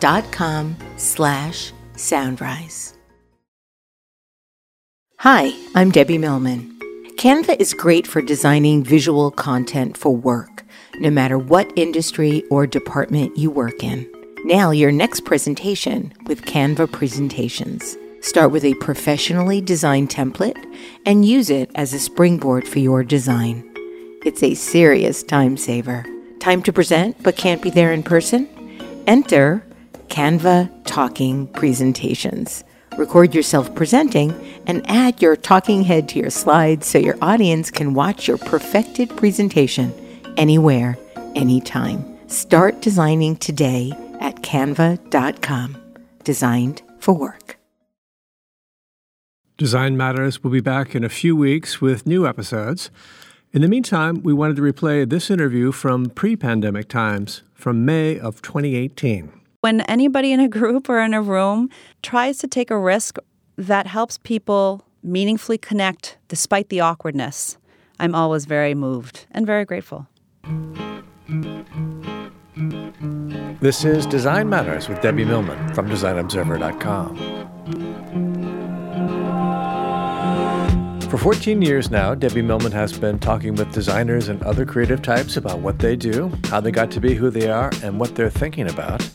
dot com slash soundrise. Hi, I'm Debbie Millman. Canva is great for designing visual content for work, no matter what industry or department you work in. Now, your next presentation with Canva Presentations. Start with a professionally designed template and use it as a springboard for your design. It's a serious time saver. Time to present but can't be there in person? Enter Canva Talking Presentations. Record yourself presenting and add your talking head to your slides so your audience can watch your perfected presentation anywhere, anytime. Start designing today at canva.com. Designed for work. Design Matters will be back in a few weeks with new episodes. In the meantime, we wanted to replay this interview from pre pandemic times from May of 2018 when anybody in a group or in a room tries to take a risk that helps people meaningfully connect despite the awkwardness, I'm always very moved and very grateful. This is Design Matters with Debbie Millman from DesignObserver.com. For 14 years now, Debbie Millman has been talking with designers and other creative types about what they do, how they got to be who they are, and what they're thinking about.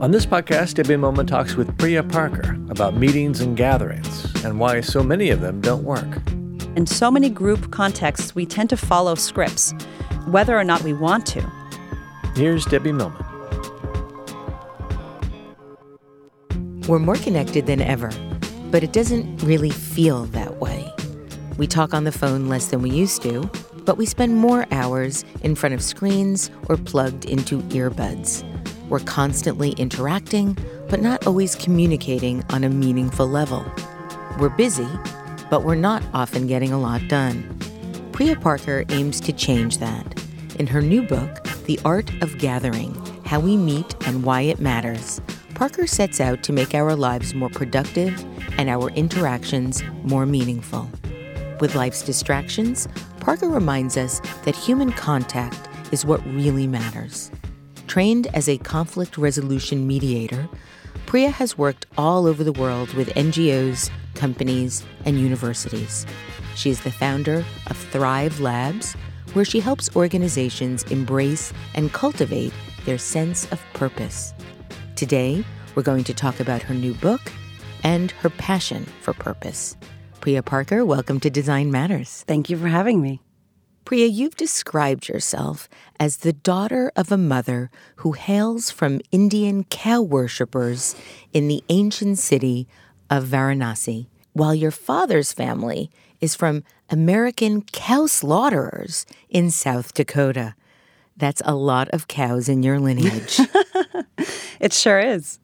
On this podcast, Debbie Millman talks with Priya Parker about meetings and gatherings and why so many of them don't work. In so many group contexts, we tend to follow scripts, whether or not we want to. Here's Debbie Millman. We're more connected than ever, but it doesn't really feel that way. We talk on the phone less than we used to, but we spend more hours in front of screens or plugged into earbuds. We're constantly interacting, but not always communicating on a meaningful level. We're busy, but we're not often getting a lot done. Priya Parker aims to change that. In her new book, The Art of Gathering How We Meet and Why It Matters, Parker sets out to make our lives more productive and our interactions more meaningful. With life's distractions, Parker reminds us that human contact is what really matters. Trained as a conflict resolution mediator, Priya has worked all over the world with NGOs, companies, and universities. She is the founder of Thrive Labs, where she helps organizations embrace and cultivate their sense of purpose. Today, we're going to talk about her new book and her passion for purpose. Priya Parker, welcome to Design Matters. Thank you for having me. Priya, you've described yourself as the daughter of a mother who hails from Indian cow worshippers in the ancient city of Varanasi, while your father's family is from American cow slaughterers in South Dakota. That's a lot of cows in your lineage. it sure is.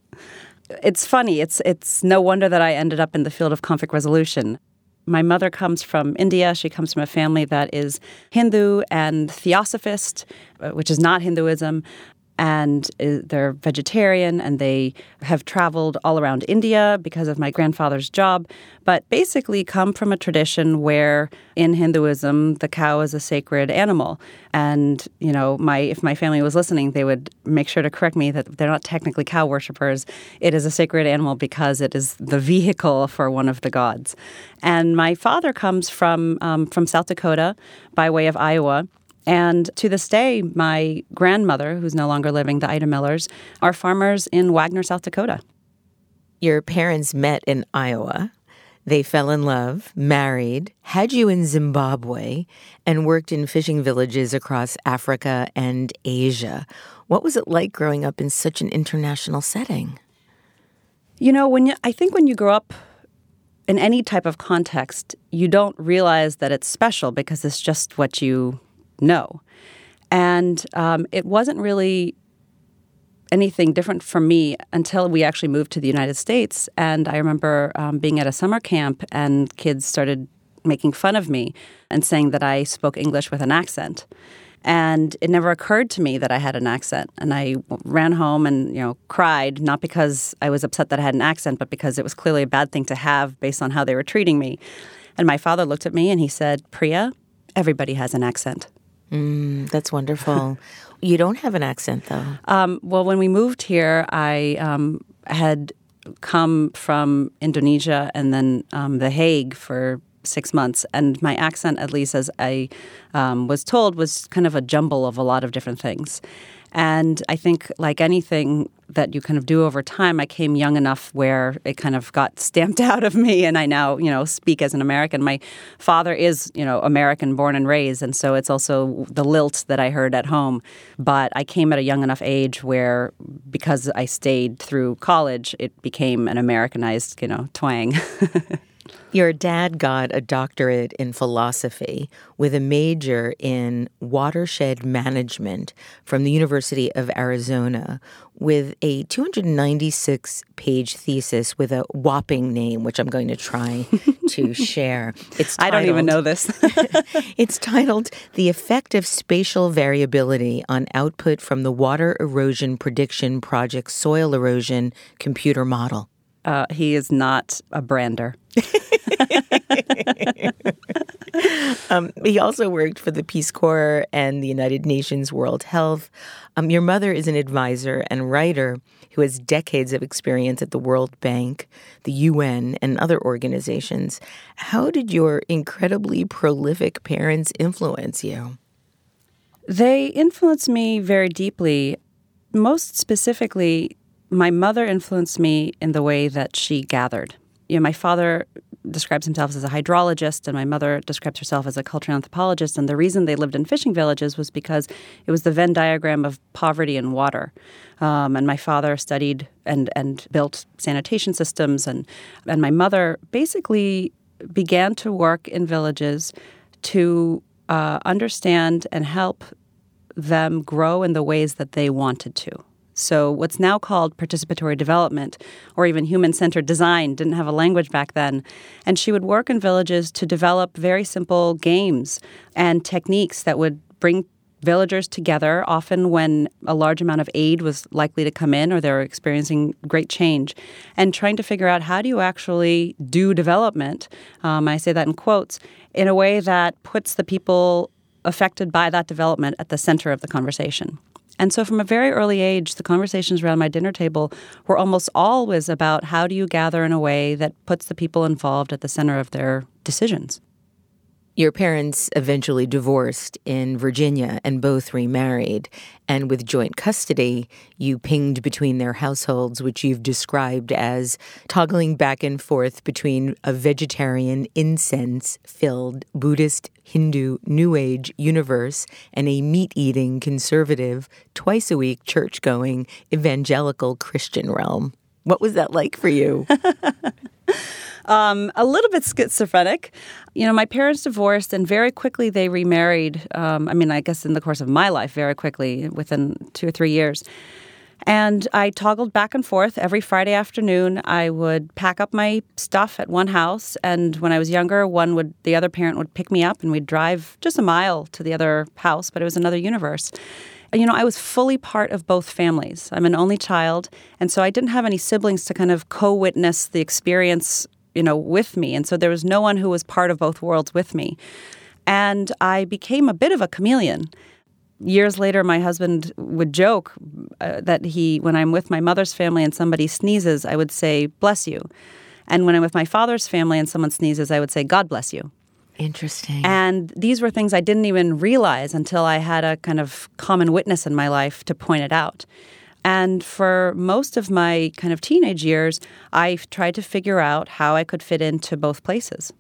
It's funny. It's it's no wonder that I ended up in the field of conflict resolution. My mother comes from India. She comes from a family that is Hindu and theosophist, uh, which is not Hinduism and they're vegetarian and they have traveled all around India because of my grandfather's job, but basically come from a tradition where in Hinduism the cow is a sacred animal. And, you know, my if my family was listening, they would make sure to correct me that they're not technically cow worshippers. It is a sacred animal because it is the vehicle for one of the gods. And my father comes from um, from South Dakota by way of Iowa and to this day, my grandmother, who's no longer living, the Ida Millers, are farmers in Wagner, South Dakota. Your parents met in Iowa. They fell in love, married, had you in Zimbabwe, and worked in fishing villages across Africa and Asia. What was it like growing up in such an international setting? You know, when you, I think when you grow up in any type of context, you don't realize that it's special because it's just what you know. And um, it wasn't really anything different for me until we actually moved to the United States. And I remember um, being at a summer camp, and kids started making fun of me and saying that I spoke English with an accent. And it never occurred to me that I had an accent. And I ran home and, you know, cried, not because I was upset that I had an accent, but because it was clearly a bad thing to have based on how they were treating me. And my father looked at me and he said, Priya, everybody has an accent. Mm, that's wonderful. you don't have an accent, though. Um, well, when we moved here, I um, had come from Indonesia and then um, The Hague for six months, and my accent, at least as I um, was told, was kind of a jumble of a lot of different things. And I think, like anything that you kind of do over time, I came young enough where it kind of got stamped out of me, and I now, you know, speak as an American. My father is, you know, American born and raised, and so it's also the lilt that I heard at home. But I came at a young enough age where, because I stayed through college, it became an Americanized, you know, twang. Your dad got a doctorate in philosophy with a major in watershed management from the University of Arizona with a 296 page thesis with a whopping name, which I'm going to try to share. It's titled, I don't even know this. it's titled The Effect of Spatial Variability on Output from the Water Erosion Prediction Project Soil Erosion Computer Model. Uh, he is not a brander. um, he also worked for the Peace Corps and the United Nations World Health. Um, your mother is an advisor and writer who has decades of experience at the World Bank, the UN, and other organizations. How did your incredibly prolific parents influence you? They influenced me very deeply. Most specifically, my mother influenced me in the way that she gathered you know, my father describes himself as a hydrologist, and my mother describes herself as a cultural anthropologist. And the reason they lived in fishing villages was because it was the Venn diagram of poverty and water. Um, and my father studied and and built sanitation systems, and and my mother basically began to work in villages to uh, understand and help them grow in the ways that they wanted to. So, what's now called participatory development or even human centered design didn't have a language back then. And she would work in villages to develop very simple games and techniques that would bring villagers together, often when a large amount of aid was likely to come in or they were experiencing great change, and trying to figure out how do you actually do development. Um, I say that in quotes in a way that puts the people affected by that development at the center of the conversation. And so, from a very early age, the conversations around my dinner table were almost always about how do you gather in a way that puts the people involved at the center of their decisions. Your parents eventually divorced in Virginia and both remarried. And with joint custody, you pinged between their households, which you've described as toggling back and forth between a vegetarian, incense filled Buddhist, Hindu, New Age universe and a meat eating, conservative, twice a week church going, evangelical Christian realm. What was that like for you? um, a little bit schizophrenic. You know, my parents divorced and very quickly they remarried. Um, I mean, I guess in the course of my life, very quickly, within two or three years. And I toggled back and forth every Friday afternoon. I would pack up my stuff at one house, and when I was younger, one would the other parent would pick me up, and we'd drive just a mile to the other house, but it was another universe. And, you know, I was fully part of both families. I'm an only child, and so I didn't have any siblings to kind of co-witness the experience you know, with me. And so there was no one who was part of both worlds with me. And I became a bit of a chameleon. Years later, my husband would joke uh, that he, when I'm with my mother's family and somebody sneezes, I would say, bless you. And when I'm with my father's family and someone sneezes, I would say, God bless you. Interesting. And these were things I didn't even realize until I had a kind of common witness in my life to point it out. And for most of my kind of teenage years, I tried to figure out how I could fit into both places.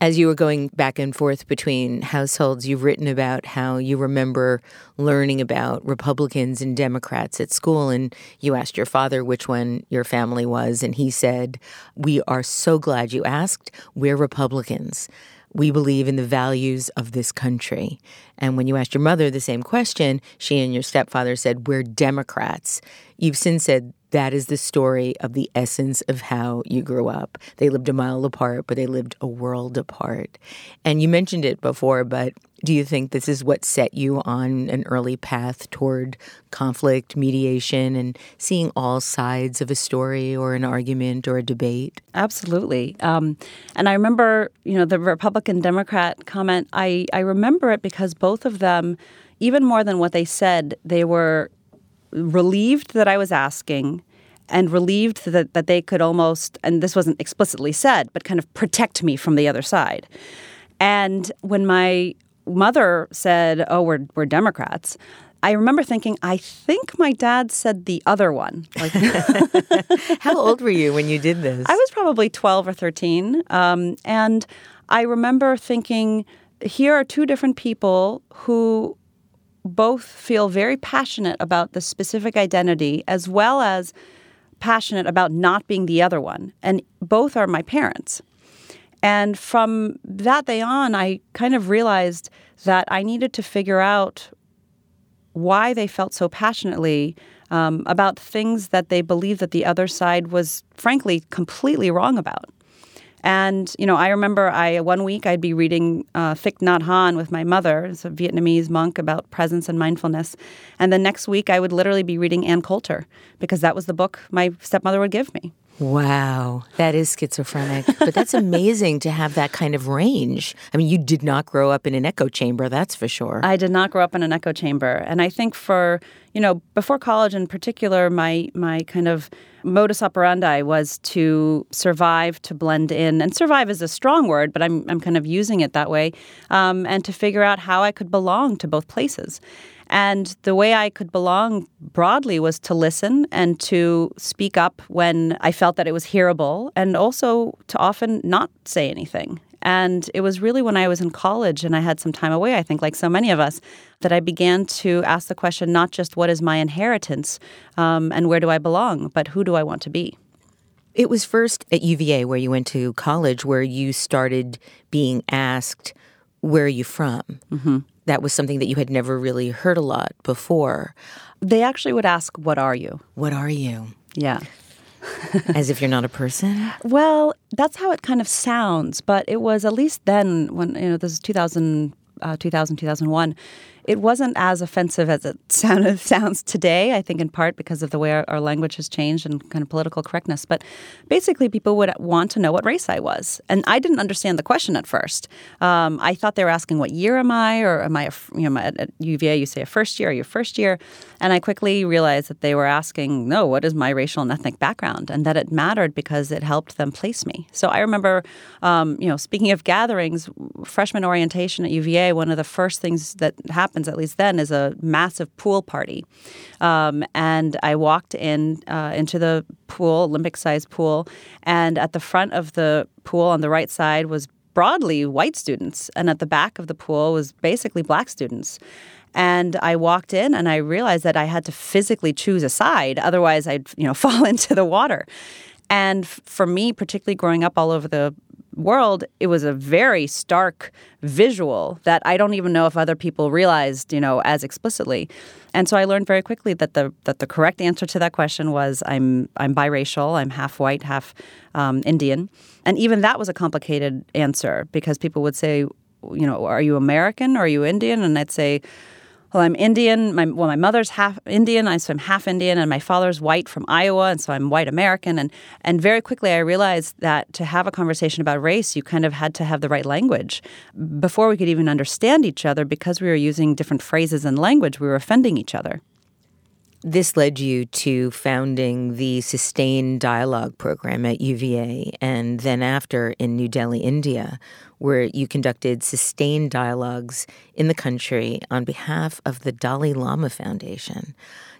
As you were going back and forth between households, you've written about how you remember learning about Republicans and Democrats at school. And you asked your father which one your family was. And he said, We are so glad you asked. We're Republicans. We believe in the values of this country. And when you asked your mother the same question, she and your stepfather said, We're Democrats. You've since said that is the story of the essence of how you grew up. They lived a mile apart, but they lived a world apart. And you mentioned it before, but do you think this is what set you on an early path toward conflict, mediation, and seeing all sides of a story or an argument or a debate? Absolutely. Um, and I remember, you know, the Republican Democrat comment, I, I remember it because both of them, even more than what they said, they were relieved that I was asking and relieved that, that they could almost, and this wasn't explicitly said, but kind of protect me from the other side. And when my mother said, "Oh, we're we're Democrats," I remember thinking, I think my dad said the other one. Like, how old were you when you did this? I was probably twelve or thirteen, um, and I remember thinking, here are two different people who both feel very passionate about the specific identity as well as passionate about not being the other one. And both are my parents. And from that day on, I kind of realized that I needed to figure out why they felt so passionately um, about things that they believed that the other side was, frankly, completely wrong about. And you know, I remember I one week I'd be reading uh, Thich Nhat Hanh with my mother, it's a Vietnamese monk about presence and mindfulness, and the next week I would literally be reading Ann Coulter because that was the book my stepmother would give me. Wow, that is schizophrenic. but that's amazing to have that kind of range. I mean, you did not grow up in an echo chamber, that's for sure. I did not grow up in an echo chamber. And I think for, you know, before college in particular, my my kind of modus operandi was to survive, to blend in. And survive is a strong word, but I'm I'm kind of using it that way. Um, and to figure out how I could belong to both places. And the way I could belong broadly was to listen and to speak up when I felt that it was hearable, and also to often not say anything. And it was really when I was in college and I had some time away, I think, like so many of us, that I began to ask the question not just what is my inheritance um, and where do I belong, but who do I want to be? It was first at UVA, where you went to college, where you started being asked, Where are you from? Mm-hmm that was something that you had never really heard a lot before. They actually would ask, What are you? What are you? Yeah. As if you're not a person? Well, that's how it kind of sounds. But it was at least then, when, you know, this is 2000, uh, 2000 2001 it wasn't as offensive as it sounded, sounds today, I think in part because of the way our, our, language has changed and kind of political correctness. But basically, people would want to know what race I was. And I didn't understand the question at first. Um, I thought they were asking, what year am I? Or am I, a, you know, at UVA, you say a first year, or your first year? And I quickly realized that they were asking, no, what is my racial and ethnic background? And that it mattered because it helped them place me. So I remember, um, you know, speaking of gatherings, freshman orientation at UVA, one of the first things that happened happens, at least then, is a massive pool party. Um, and I walked in uh, into the pool, Olympic sized pool, and at the front of the pool on the right side was broadly white students, and at the back of the pool was basically black students. And I walked in and I realized that I had to physically choose a side, otherwise I'd you know fall into the water. And for me, particularly growing up all over the world, it was a very stark visual that I don't even know if other people realized, you know, as explicitly. And so I learned very quickly that the that the correct answer to that question was I'm I'm biracial. I'm half white, half um, Indian, and even that was a complicated answer because people would say, you know, are you American or are you Indian? And I'd say well, I'm Indian. My, well, my mother's half Indian, so I'm half Indian, and my father's white from Iowa, and so I'm white American. And and very quickly, I realized that to have a conversation about race, you kind of had to have the right language before we could even understand each other, because we were using different phrases and language. We were offending each other. This led you to founding the Sustained Dialogue program at UVA and then after in New Delhi, India, where you conducted sustained dialogues in the country on behalf of the Dalai Lama Foundation.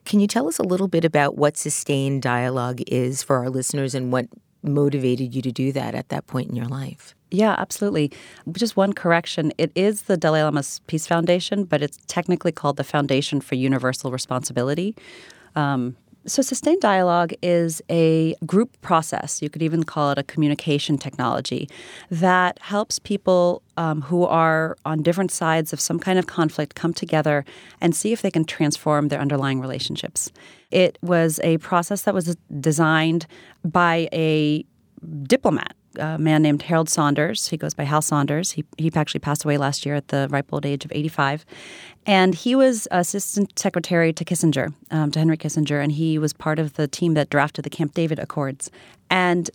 Can you tell us a little bit about what sustained dialogue is for our listeners and what motivated you to do that at that point in your life? Yeah, absolutely. Just one correction. It is the Dalai Lama's Peace Foundation, but it's technically called the Foundation for Universal Responsibility. Um, so, sustained dialogue is a group process. You could even call it a communication technology that helps people um, who are on different sides of some kind of conflict come together and see if they can transform their underlying relationships. It was a process that was designed by a diplomat a man named Harold Saunders. He goes by Hal Saunders. He, he actually passed away last year at the ripe old age of 85. And he was assistant secretary to Kissinger, um, to Henry Kissinger, and he was part of the team that drafted the Camp David Accords. And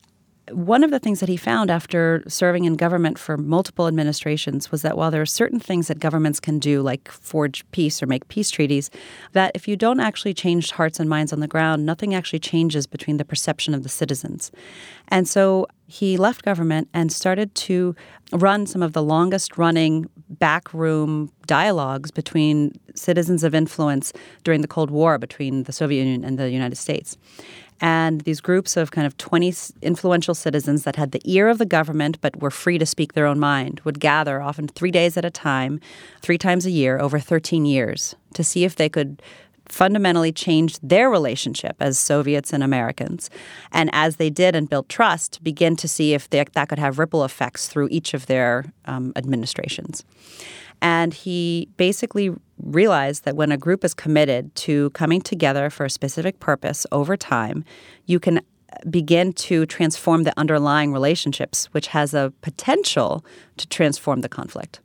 one of the things that he found after serving in government for multiple administrations was that while there are certain things that governments can do, like forge peace or make peace treaties, that if you don't actually change hearts and minds on the ground, nothing actually changes between the perception of the citizens. And so he left government and started to run some of the longest running backroom dialogues between citizens of influence during the Cold War between the Soviet Union and the United States. And these groups of kind of 20 influential citizens that had the ear of the government but were free to speak their own mind would gather often three days at a time, three times a year over 13 years to see if they could fundamentally changed their relationship as Soviets and Americans. And as they did and built trust, begin to see if they, that could have ripple effects through each of their um, administrations. And he basically realized that when a group is committed to coming together for a specific purpose over time, you can begin to transform the underlying relationships, which has a potential to transform the conflict.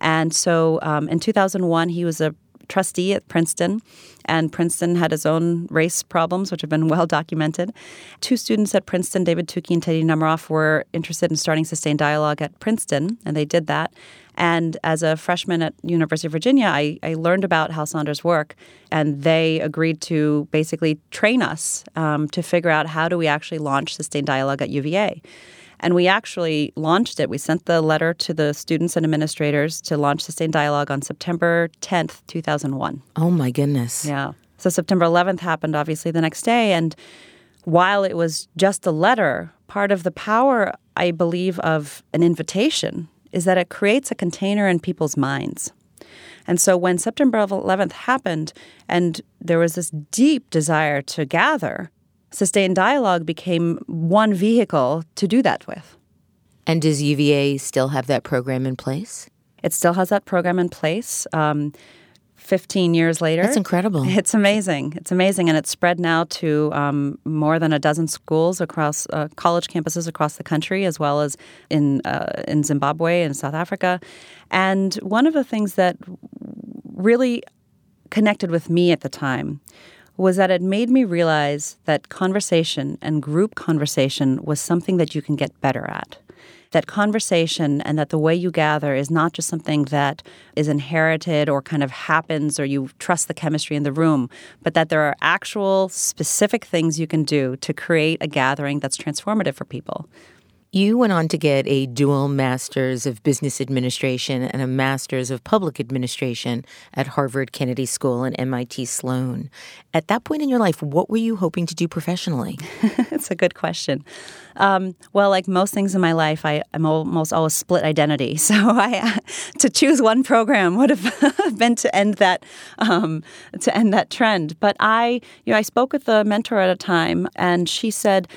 And so um, in 2001, he was a trustee at Princeton, and Princeton had his own race problems, which have been well documented. Two students at Princeton, David Tukey and Teddy Nemeroff, were interested in starting sustained dialogue at Princeton, and they did that. And as a freshman at University of Virginia, I, I learned about Hal Saunders' work, and they agreed to basically train us um, to figure out how do we actually launch sustained dialogue at UVA. And we actually launched it. We sent the letter to the students and administrators to launch Sustained Dialogue on September 10th, 2001. Oh, my goodness. Yeah. So September 11th happened, obviously, the next day. And while it was just a letter, part of the power, I believe, of an invitation is that it creates a container in people's minds. And so when September 11th happened and there was this deep desire to gather, sustained dialogue became one vehicle to do that with. And does UVA still have that program in place? It still has that program in place. Um, 15 years later. That's incredible. It's amazing. It's amazing. And it's spread now to um, more than a dozen schools across uh, college campuses across the country, as well as in, uh, in Zimbabwe and South Africa. And one of the things that really connected with me at the time was that it made me realize that conversation and group conversation was something that you can get better at. That conversation and that the way you gather is not just something that is inherited or kind of happens or you trust the chemistry in the room, but that there are actual specific things you can do to create a gathering that's transformative for people. You went on to get a dual Master's of Business Administration and a Master's of Public Administration at Harvard Kennedy School and MIT Sloan. At that point in your life, what were you hoping to do professionally? It's a good question. Um, well, like most things in my life, I, am almost always split identity. So I, to choose one program would have been to end that um, to end that trend. But I, you know, I spoke with a mentor at a time, and she said,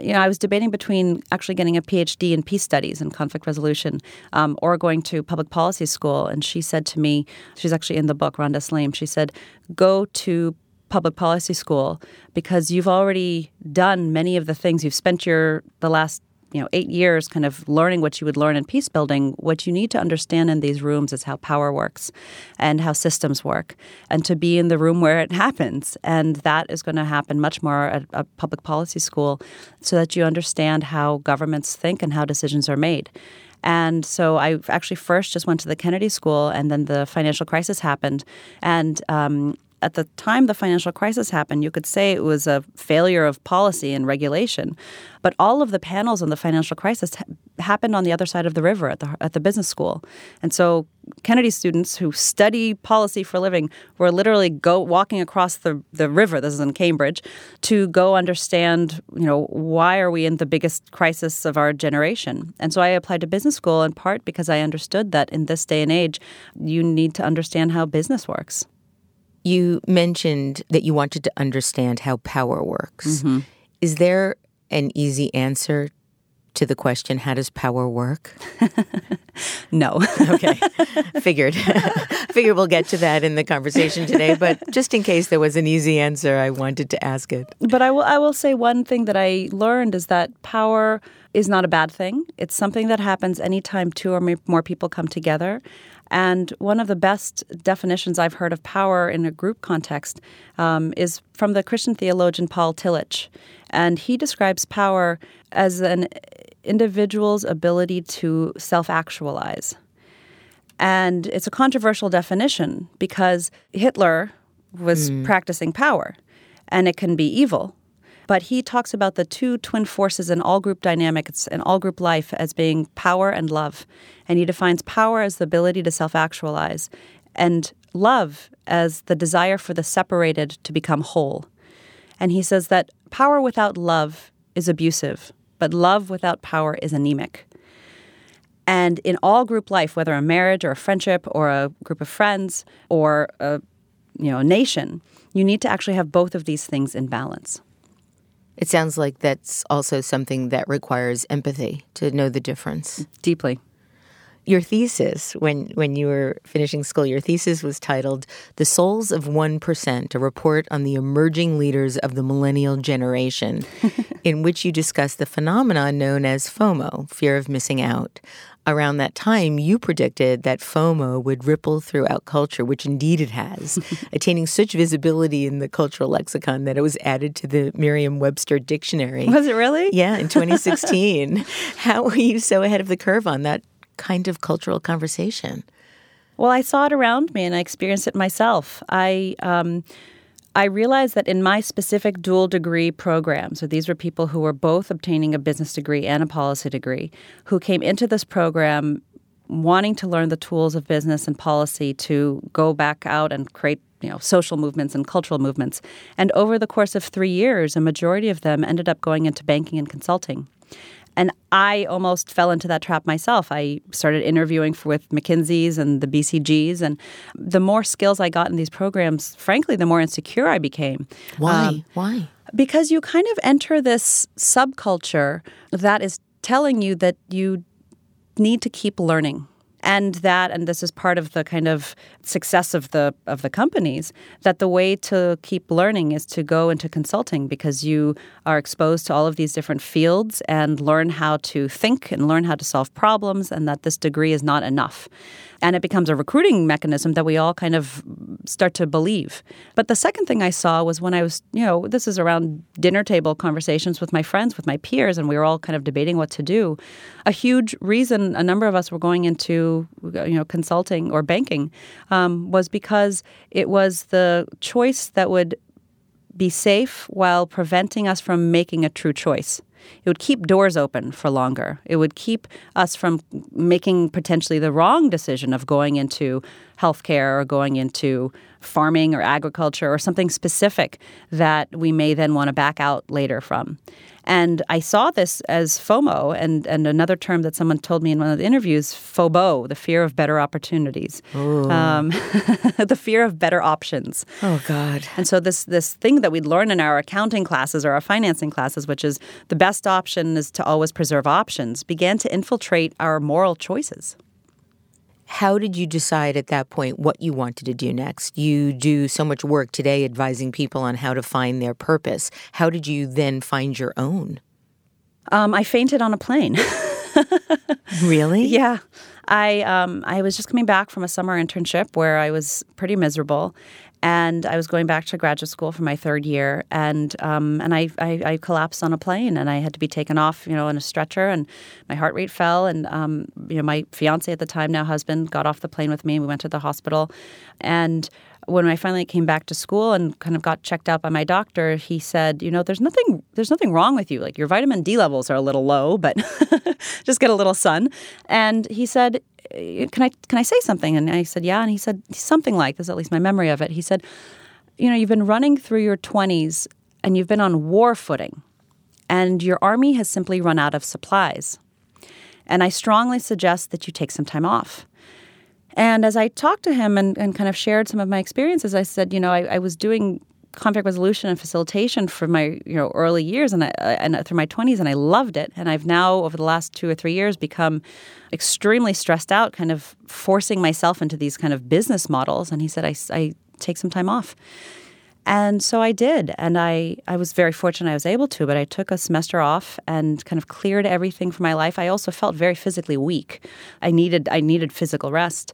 you know, I was debating between actually getting a PhD in peace studies and conflict resolution um, or going to public policy school. And she said to me, she's actually in the book, Randa Slim, she said, go to public policy school because you've already done many of the things you've spent your the last you know eight years kind of learning what you would learn in peace building what you need to understand in these rooms is how power works and how systems work and to be in the room where it happens and that is going to happen much more at a public policy school so that you understand how governments think and how decisions are made and so I actually first just went to the Kennedy School, and then the financial crisis happened. And um, at the time the financial crisis happened, you could say it was a failure of policy and regulation. But all of the panels on the financial crisis ha- happened on the other side of the river at the at the business school, and so Kennedy students who study policy for a living were literally go walking across the, the river. This is in Cambridge to go understand, you know, why are we in the biggest crisis of our generation? And so I applied to business school in part because I understood that in this day and age, you need to understand how business works. You mentioned that you wanted to understand how power works. Mm-hmm. Is there an easy answer to the question, how does power work? No. Okay. Figured. Figured we'll get to that in the conversation today, but just in case there was an easy answer, I wanted to ask it. But I will I will say one thing that I learned is that power is not a bad thing. It's something that happens anytime two or more people come together. And one of the best definitions I've heard of power in a group context um, is from the Christian theologian Paul Tillich. And he describes power as an individual's ability to self actualize. And it's a controversial definition because Hitler was practicing power and it can be evil. But he talks about the two twin forces in all group dynamics and all group life as being power and love. And he defines power as the ability to self actualize and love as the desire for the separated to become whole. And he says that power without love is abusive, but love without power is anemic. And in all group life, whether a marriage or a friendship or a group of friends or a you know a nation, you need to actually have both of these things in balance. It sounds like that's also something that requires empathy to know the difference. Deeply. Your thesis, when, when you were finishing school, your thesis was titled The Souls of 1%, a report on the emerging leaders of the millennial generation, in which you discuss the phenomenon known as FOMO, fear of missing out. Around that time, you predicted that FOMO would ripple throughout culture, which indeed it has, attaining such visibility in the cultural lexicon that it was added to the Merriam Webster dictionary. Was it really? Yeah, in 2016. How were you so ahead of the curve on that kind of cultural conversation? Well, I saw it around me and I experienced it myself. I um, I realized that in my specific dual degree program, so these were people who were both obtaining a business degree and a policy degree, who came into this program wanting to learn the tools of business and policy to go back out and create you know social movements and cultural movements. And over the course of three years, a majority of them ended up going into banking and consulting. And I almost fell into that trap myself. I started interviewing for, with McKinsey's and the BCGs. And the more skills I got in these programs, frankly, the more insecure I became. Why? Um, Why? because you kind of enter this subculture that is telling you that you need to keep learning and that and this is part of the kind of success of the of the companies that the way to keep learning is to go into consulting because you are exposed to all of these different fields and learn how to think and learn how to solve problems and that this degree is not enough and it becomes a recruiting mechanism that we all kind of start to believe but the second thing i saw was when i was you know this is around dinner table conversations with my friends with my peers and we were all kind of debating what to do a huge reason a number of us were going into you know consulting or banking um, was because it was the choice that would be safe while preventing us from making a true choice. It would keep doors open for longer. It would keep us from making potentially the wrong decision of going into healthcare or going into farming or agriculture or something specific that we may then want to back out later from. And I saw this as FOMO, and, and another term that someone told me in one of the interviews, FOBO, the fear of better opportunities, um, the fear of better options. Oh God. And so this this thing that we'd learn in our accounting classes or our financing classes, which is the best option is to always preserve options, began to infiltrate our moral choices. How did you decide at that point what you wanted to do next? You do so much work today advising people on how to find their purpose. How did you then find your own? Um, I fainted on a plane. Really? Yeah. I um, I was just coming back from a summer internship where I was pretty miserable, and I was going back to graduate school for my third year, and um, and I, I, I collapsed on a plane, and I had to be taken off, you know, in a stretcher, and my heart rate fell, and um, you know, my fiance at the time, now husband, got off the plane with me, and we went to the hospital, and when I finally came back to school and kind of got checked out by my doctor, he said, "You know, there's nothing there's nothing wrong with you. Like your vitamin D levels are a little low, but just get a little sun." And he said, Uh, "Can I can I say something?" And I said, "Yeah." And he said something like this, at least my memory of it. He said, "You know, you've been running through your 20s and you've been on war footing, and your army has simply run out of supplies. And I strongly suggest that you take some time off." And as I talked to him and, and kind of shared some of my experiences, I said, you know, I, I was doing conflict resolution and facilitation for my you know early years and I, and through my 20s and I loved it and I've now over the last 2 or 3 years become extremely stressed out kind of forcing myself into these kind of business models and he said I, I take some time off and so I did. And I, I was very fortunate I was able to, but I took a semester off and kind of cleared everything from my life. I also felt very physically weak. I needed I needed physical rest.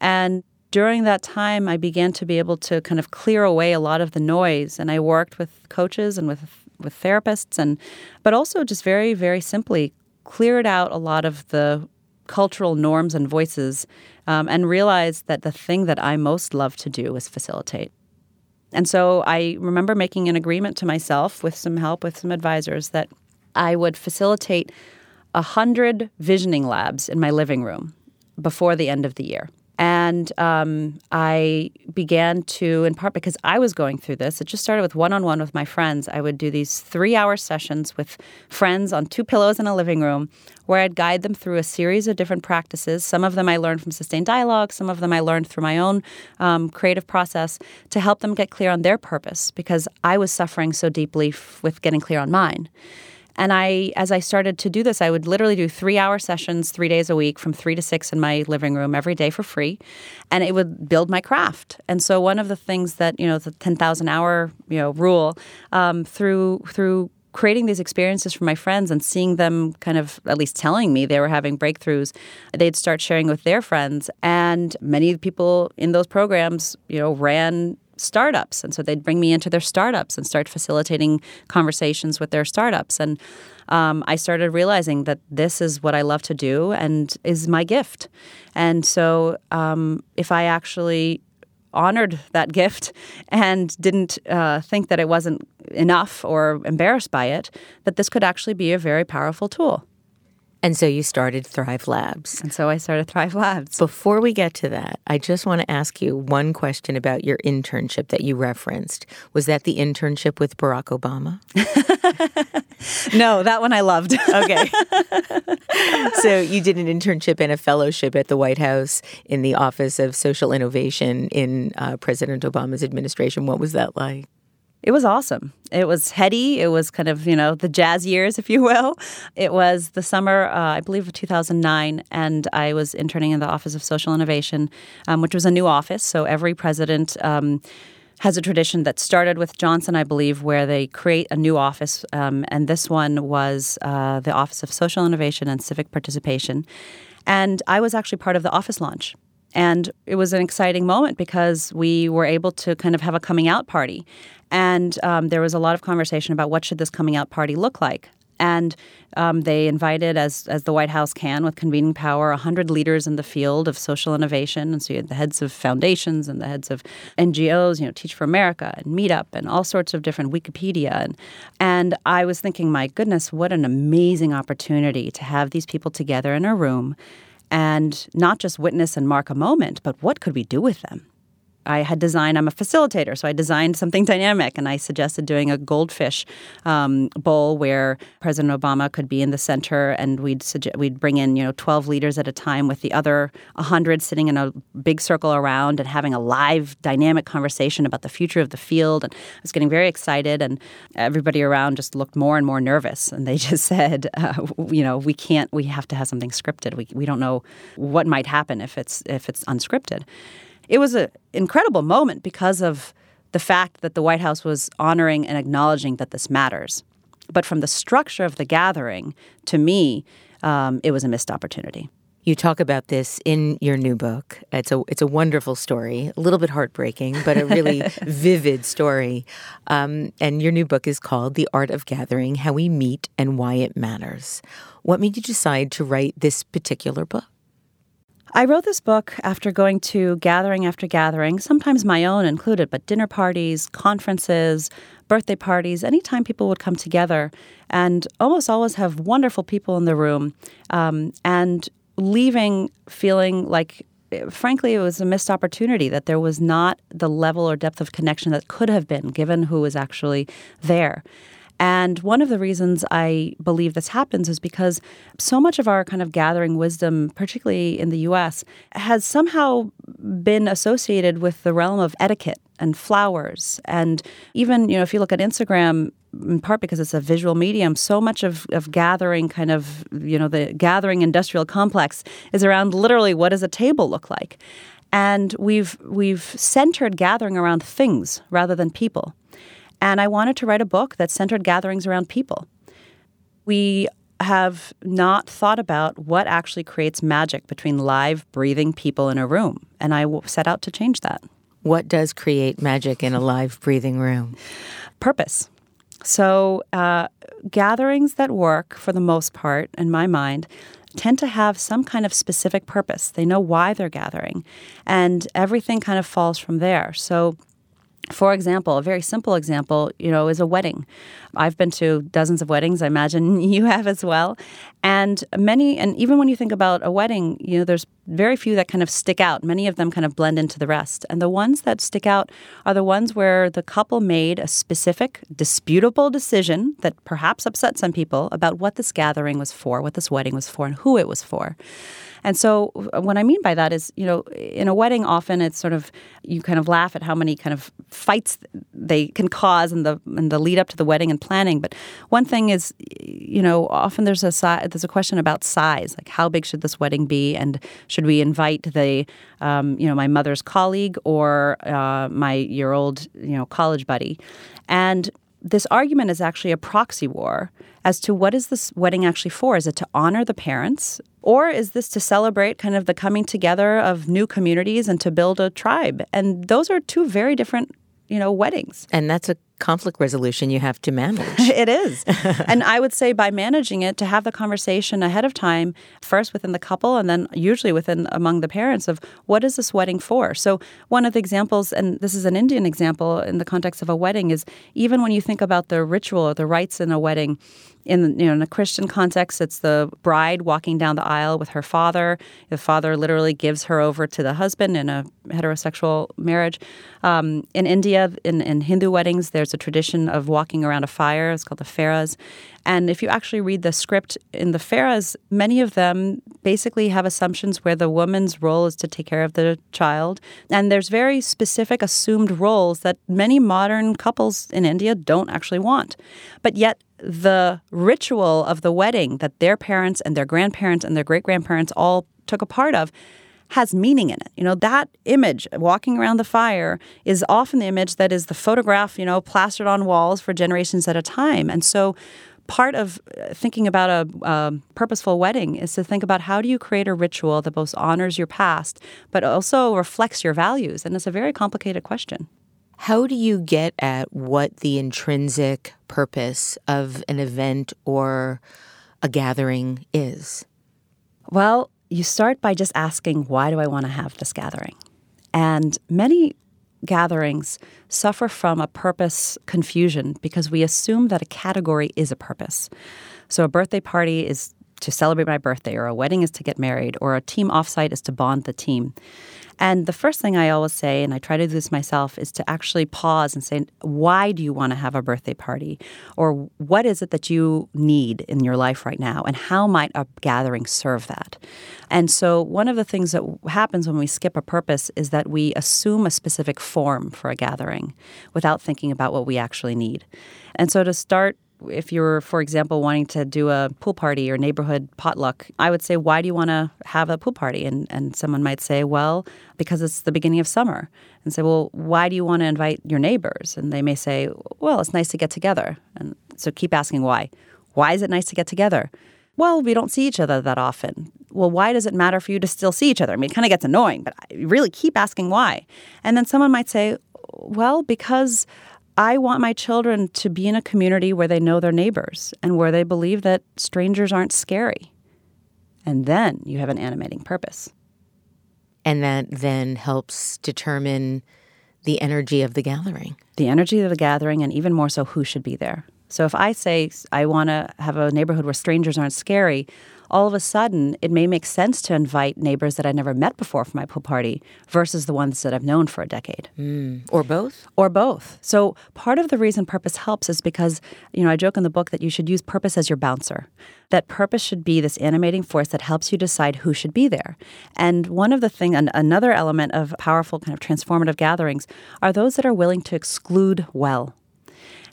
And during that time I began to be able to kind of clear away a lot of the noise and I worked with coaches and with with therapists and but also just very, very simply cleared out a lot of the cultural norms and voices um, and realized that the thing that I most love to do is facilitate. And so I remember making an agreement to myself with some help with some advisors that I would facilitate a hundred visioning labs in my living room before the end of the year. And um, I began to, in part because I was going through this, it just started with one on one with my friends. I would do these three hour sessions with friends on two pillows in a living room where I'd guide them through a series of different practices. Some of them I learned from sustained dialogue, some of them I learned through my own um, creative process to help them get clear on their purpose because I was suffering so deeply f- with getting clear on mine. And I, as I started to do this, I would literally do three hour sessions three days a week from three to six in my living room every day for free. And it would build my craft. And so one of the things that, you know, the 10,000 hour, you know, rule um, through, through creating these experiences for my friends and seeing them kind of at least telling me they were having breakthroughs they'd start sharing with their friends and many people in those programs you know ran startups. And so they'd bring me into their startups and start facilitating conversations with their startups. And um, I started realizing that this is what I love to do and is my gift. And so um, if I actually honored that gift and didn't uh, think that it wasn't enough or embarrassed by it, that this could actually be a very powerful tool. And so you started Thrive Labs. And so I started Thrive Labs. Before we get to that, I just want to ask you one question about your internship that you referenced. Was that the internship with Barack Obama? no, that one I loved. okay. so you did an internship and a fellowship at the White House in the Office of Social Innovation in uh, President Obama's administration. What was that like? It was awesome. It was heady. It was kind of, you know, the jazz years, if you will. It was the summer, uh, I believe, of 2009, and I was interning in the Office of Social Innovation, um, which was a new office. So every president um, has a tradition that started with Johnson, I believe, where they create a new office. Um, and this one was uh, the Office of Social Innovation and Civic Participation. And I was actually part of the office launch. And it was an exciting moment because we were able to kind of have a coming out party. And um, there was a lot of conversation about what should this coming out party look like. And um, they invited, as, as the White House can, with convening power, 100 leaders in the field of social innovation. And so you had the heads of foundations and the heads of NGOs, you know, Teach for America and Meetup and all sorts of different Wikipedia. And, and I was thinking, my goodness, what an amazing opportunity to have these people together in a room and not just witness and mark a moment, but what could we do with them? I had designed, I'm a facilitator, so I designed something dynamic and I suggested doing a goldfish um, bowl where President Obama could be in the center and we'd, suggest, we'd bring in, you know, 12 leaders at a time with the other 100 sitting in a big circle around and having a live dynamic conversation about the future of the field. And I was getting very excited and everybody around just looked more and more nervous. And they just said, uh, you know, we can't, we have to have something scripted. We, we don't know what might happen if it's, if it's unscripted it was an incredible moment because of the fact that the White House was honoring and acknowledging that this matters. But from the structure of the gathering, to me, um, it was a missed opportunity. You talk about this in your new book. It's a it's a wonderful story, a little bit heartbreaking, but a really vivid story. Um, and your new book is called "The Art of Gathering: How We Meet and Why It Matters." What made you decide to write this particular book? I wrote this book after going to gathering after gathering, sometimes my own included, but dinner parties, conferences, birthday parties, anytime people would come together and almost always have wonderful people in the room um, and leaving feeling like frankly, it was a missed opportunity that there was not the level or depth of connection that could have been given who was actually there. And one of the reasons I believe this happens is because so much of our kind of gathering wisdom, particularly in the US, has somehow been associated with the realm of etiquette and flowers. And even, you know, if you look at Instagram, in part because it's a visual medium, so much of, of gathering kind of, you know, the gathering industrial complex is around literally what does a table look like? And we've we've centered gathering around things rather than people. And I wanted to write a book that centered gatherings around people. We have not thought about what actually creates magic between live, breathing people in a room. And I set out to change that. What does create magic in a live, breathing room? Purpose. So, uh, gatherings that work for the most part, in my mind, tend to have some kind of specific purpose. They know why they're gathering, and everything kind of falls from there. So, for example, a very simple example, you know, is a wedding. I've been to dozens of weddings. I imagine you have as well. And many, and even when you think about a wedding, you know, there's very few that kind of stick out. Many of them kind of blend into the rest. And the ones that stick out are the ones where the couple made a specific, disputable decision that perhaps upset some people about what this gathering was for, what this wedding was for, and who it was for. And so, uh, what I mean by that is, you know, in a wedding, often it's sort of you kind of laugh at how many kind of fights they can cause in the in the lead up to the wedding and planning. But one thing is, you know, often there's a there's a question about size, like how big should this wedding be, and should we invite the, um, you know, my mother's colleague or uh, my year old, you know, college buddy, and this argument is actually a proxy war as to what is this wedding actually for? Is it to honor the parents? Or is this to celebrate kind of the coming together of new communities and to build a tribe? And those are two very different, you know, weddings. And that's a conflict resolution you have to manage. it is. and I would say by managing it, to have the conversation ahead of time, first within the couple and then usually within among the parents of what is this wedding for? So, one of the examples, and this is an Indian example in the context of a wedding, is even when you think about the ritual or the rites in a wedding, in you know in a Christian context, it's the bride walking down the aisle with her father. The father literally gives her over to the husband in a heterosexual marriage. Um, in India, in, in Hindu weddings, there's a tradition of walking around a fire. It's called the Pheras. And if you actually read the script in the Pheras, many of them basically have assumptions where the woman's role is to take care of the child. And there's very specific assumed roles that many modern couples in India don't actually want. But yet, the ritual of the wedding that their parents and their grandparents and their great grandparents all took a part of has meaning in it. You know, that image walking around the fire is often the image that is the photograph, you know, plastered on walls for generations at a time. And so part of uh, thinking about a um, purposeful wedding is to think about how do you create a ritual that both honors your past but also reflects your values and it's a very complicated question how do you get at what the intrinsic purpose of an event or a gathering is well you start by just asking, why do I want to have this gathering? And many gatherings suffer from a purpose confusion because we assume that a category is a purpose. So a birthday party is to celebrate my birthday, or a wedding is to get married, or a team offsite is to bond the team. And the first thing I always say, and I try to do this myself, is to actually pause and say, why do you want to have a birthday party? Or what is it that you need in your life right now? And how might a gathering serve that? And so, one of the things that happens when we skip a purpose is that we assume a specific form for a gathering without thinking about what we actually need. And so, to start if you're, for example, wanting to do a pool party or neighborhood potluck, I would say, why do you want to have a pool party? And, and someone might say, well, because it's the beginning of summer. And say, well, why do you want to invite your neighbors? And they may say, well, it's nice to get together. And so keep asking why. Why is it nice to get together? Well, we don't see each other that often. Well, why does it matter for you to still see each other? I mean, it kind of gets annoying, but I really keep asking why. And then someone might say, well, because I want my children to be in a community where they know their neighbors and where they believe that strangers aren't scary. And then you have an animating purpose. And that then helps determine the energy of the gathering. The energy of the gathering, and even more so, who should be there. So if I say I want to have a neighborhood where strangers aren't scary, all of a sudden it may make sense to invite neighbors that I never met before for my pool party versus the ones that I've known for a decade. Mm. Or both? Or both. So part of the reason purpose helps is because, you know, I joke in the book that you should use purpose as your bouncer. That purpose should be this animating force that helps you decide who should be there. And one of the thing, another element of powerful kind of transformative gatherings are those that are willing to exclude well.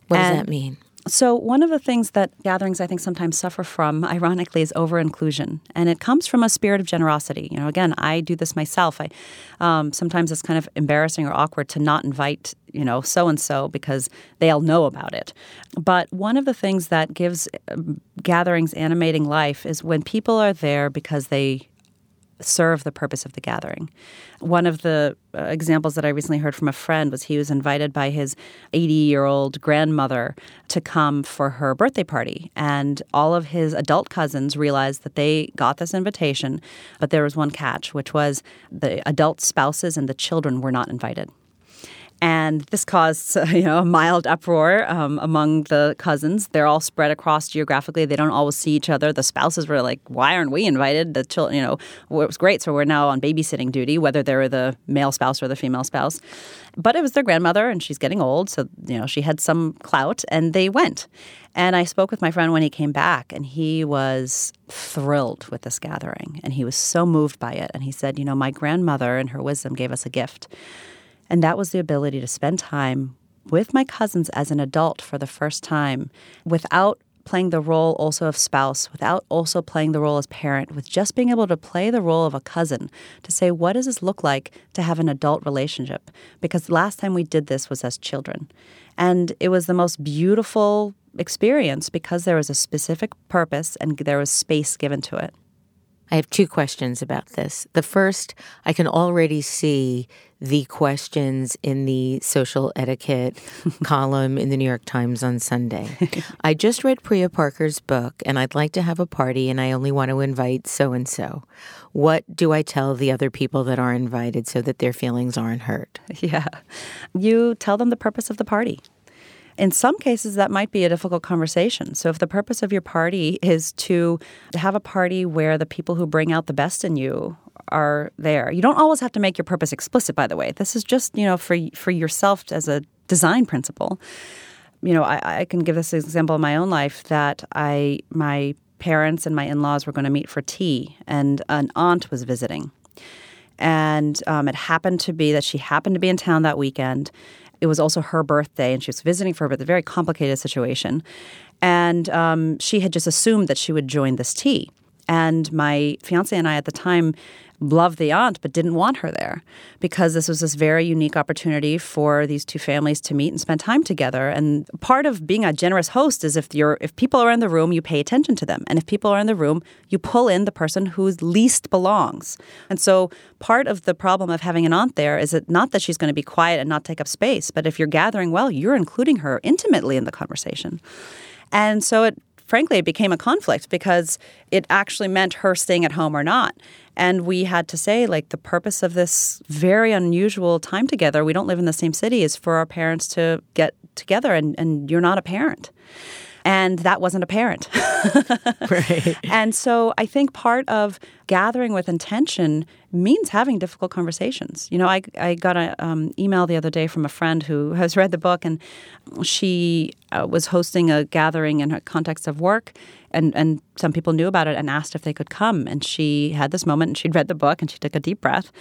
What and, does that mean? So, one of the things that gatherings I think sometimes suffer from, ironically, is over inclusion. And it comes from a spirit of generosity. You know, again, I do this myself. I um, Sometimes it's kind of embarrassing or awkward to not invite, you know, so and so because they all know about it. But one of the things that gives um, gatherings animating life is when people are there because they serve the purpose of the gathering. One of the uh, examples that I recently heard from a friend was he was invited by his 80 year old grandmother to come for her birthday party. And all of his adult cousins realized that they got this invitation, but there was one catch, which was the adult spouses and the children were not invited and this caused you know a mild uproar um, among the cousins. They're all spread across geographically. They don't always see each other. The spouses were like, "Why aren't we invited?" The children, you know, it was great. So we're now on babysitting duty, whether they're the male spouse or the female spouse. But it was their grandmother, and she's getting old, so you know she had some clout, and they went. And I spoke with my friend when he came back, and he was thrilled with this gathering, and he was so moved by it. And he said, "You know, my grandmother, in her wisdom, gave us a gift." And that was the ability to spend time with my cousins as an adult for the first time without playing the role also of spouse, without also playing the role as parent, with just being able to play the role of a cousin to say, what does this look like to have an adult relationship? Because last time we did this was as children. And it was the most beautiful experience because there was a specific purpose and there was space given to it. I have two questions about this. The first, I can already see the questions in the social etiquette column in the New York Times on Sunday. I just read Priya Parker's book and I'd like to have a party and I only want to invite so and so. What do I tell the other people that are invited so that their feelings aren't hurt? Yeah. You tell them the purpose of the party. In some cases, that might be a difficult conversation. So, if the purpose of your party is to have a party where the people who bring out the best in you are there, you don't always have to make your purpose explicit. By the way, this is just you know for for yourself as a design principle. You know, I, I can give this example in my own life that I my parents and my in-laws were going to meet for tea, and an aunt was visiting. And um, it happened to be that she happened to be in town that weekend it was also her birthday, and she was visiting for but a very complicated situation. And um, she had just assumed that she would join this tea. And my fiance and I at the time loved the aunt but didn't want her there because this was this very unique opportunity for these two families to meet and spend time together. And part of being a generous host is if you're if people are in the room you pay attention to them. And if people are in the room you pull in the person who least belongs. And so part of the problem of having an aunt there is that not that she's going to be quiet and not take up space but if you're gathering well you're including her intimately in the conversation. And so it frankly, it became a conflict because it actually meant her staying at home or not. And we had to say, like, the purpose of this very unusual time together, we don't live in the same city, is for our parents to get together, and, and you're not a parent. And that wasn't a parent. right. And so I think part of gathering with intention means having difficult conversations. You know, I, I got an um, email the other day from a friend who has read the book, and she uh, was hosting a gathering in a context of work, and, and some people knew about it and asked if they could come. And she had this moment, and she'd read the book, and she took a deep breath,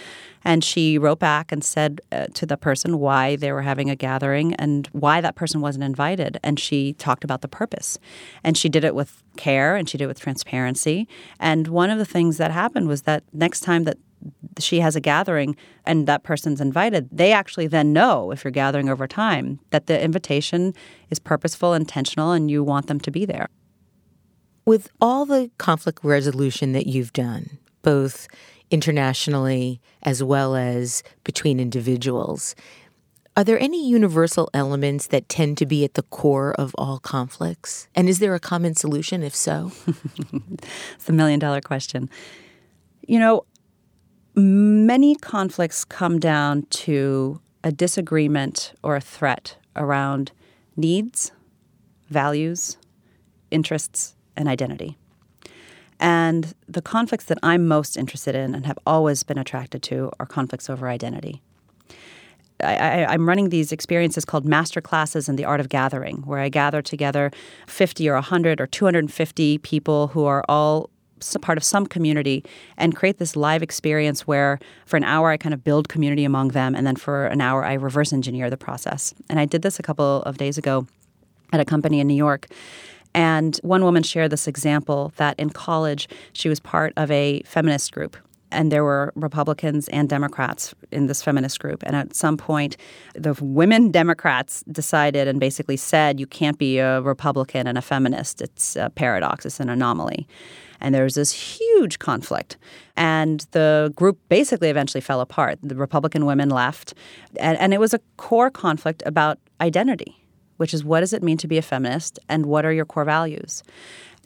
and she wrote back and said uh, to the person why they were having a gathering and why that person wasn't invited. And she talked about the purpose, and she did it with care, and she did it with transparency. And one of the things that happened was that next time that she has a gathering and that person's invited, they actually then know if you're gathering over time that the invitation is purposeful, intentional, and you want them to be there. With all the conflict resolution that you've done, both internationally as well as between individuals, are there any universal elements that tend to be at the core of all conflicts? And is there a common solution if so? it's a million dollar question. You know, Many conflicts come down to a disagreement or a threat around needs, values, interests, and identity. And the conflicts that I'm most interested in and have always been attracted to are conflicts over identity. I, am running these experiences called master classes in the art of gathering, where I gather together 50 or 100 or 250 people who are all part of some community and create this live experience where for an hour I kind of build community among them, and then for an hour I reverse engineer the process. And I did this a couple of days ago at a company in New York. And one woman shared this example that in college she was part of a feminist group and there were Republicans and Democrats in this feminist group. And at some point, the women Democrats decided and basically said, you can't be a Republican and a feminist. It's a paradox, it's an anomaly. And there was this huge conflict. And the group basically eventually fell apart. The Republican women left. And, and it was a core conflict about identity, which is what does it mean to be a feminist and what are your core values?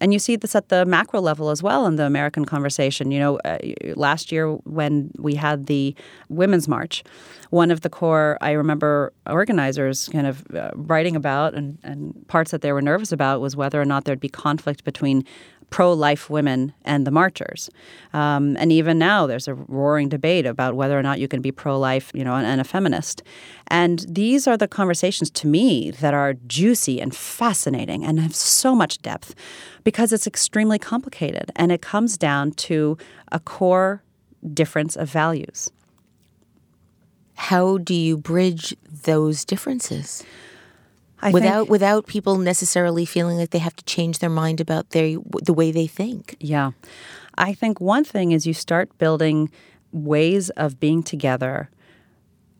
And you see this at the macro level as well in the American conversation. You know, uh, last year when we had the Women's March, one of the core, I remember organizers kind of uh, writing about and, and parts that they were nervous about was whether or not there'd be conflict between pro life women and the marchers. Um, and even now, there's a roaring debate about whether or not you can be pro life, you know, and, and, a feminist. And these are the conversations to me that are juicy and fascinating and have so much depth because it's extremely complicated and it comes down to a core difference of values. How do you bridge those differences? I without think, without people necessarily feeling like they have to change their mind about their the way they think. Yeah. I think one thing is you start building ways of being together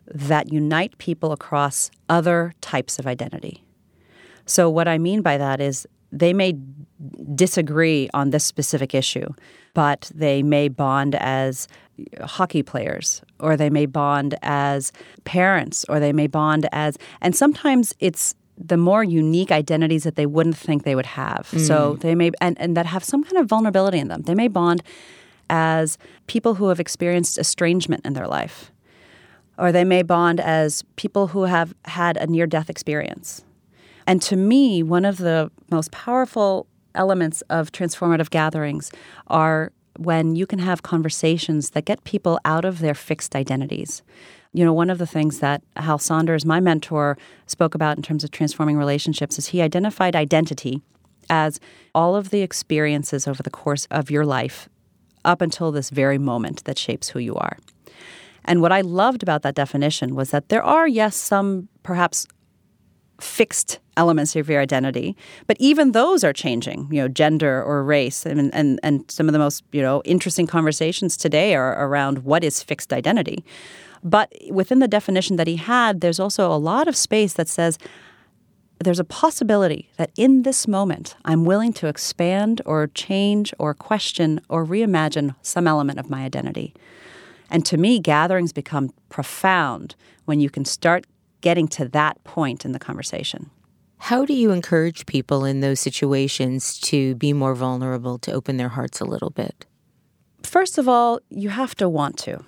that unite people across other types of identity. So what I mean by that is they may disagree on this specific issue, but they may bond as hockey players, or they may bond as parents, or they may bond as, and sometimes it's the more unique identities that they wouldn't think they would have. Mm. So they may, and, and that have some kind of vulnerability in them. They may bond as people who have experienced estrangement in their life, or they may bond as people who have had a near death experience. And to me, one of the most powerful elements of transformative gatherings are when you can have conversations that get people out of their fixed identities. You know, one of the things that Hal Saunders, my mentor, spoke about in terms of transforming relationships is he identified identity as all of the experiences over the course of your life up until this very moment that shapes who you are. And what I loved about that definition was that there are, yes, some perhaps fixed elements of your identity, but even those are changing. You know, gender or race, and and and some of the most you know interesting conversations today are around what is fixed identity. But within the definition that he had, there's also a lot of space that says there's a possibility that in this moment I'm willing to expand or change or question or reimagine some element of my identity. And to me, gatherings become profound when you can start getting to that point in the conversation. How do you encourage people in those situations to be more vulnerable, to open their hearts a little bit? First of all, you have to want to.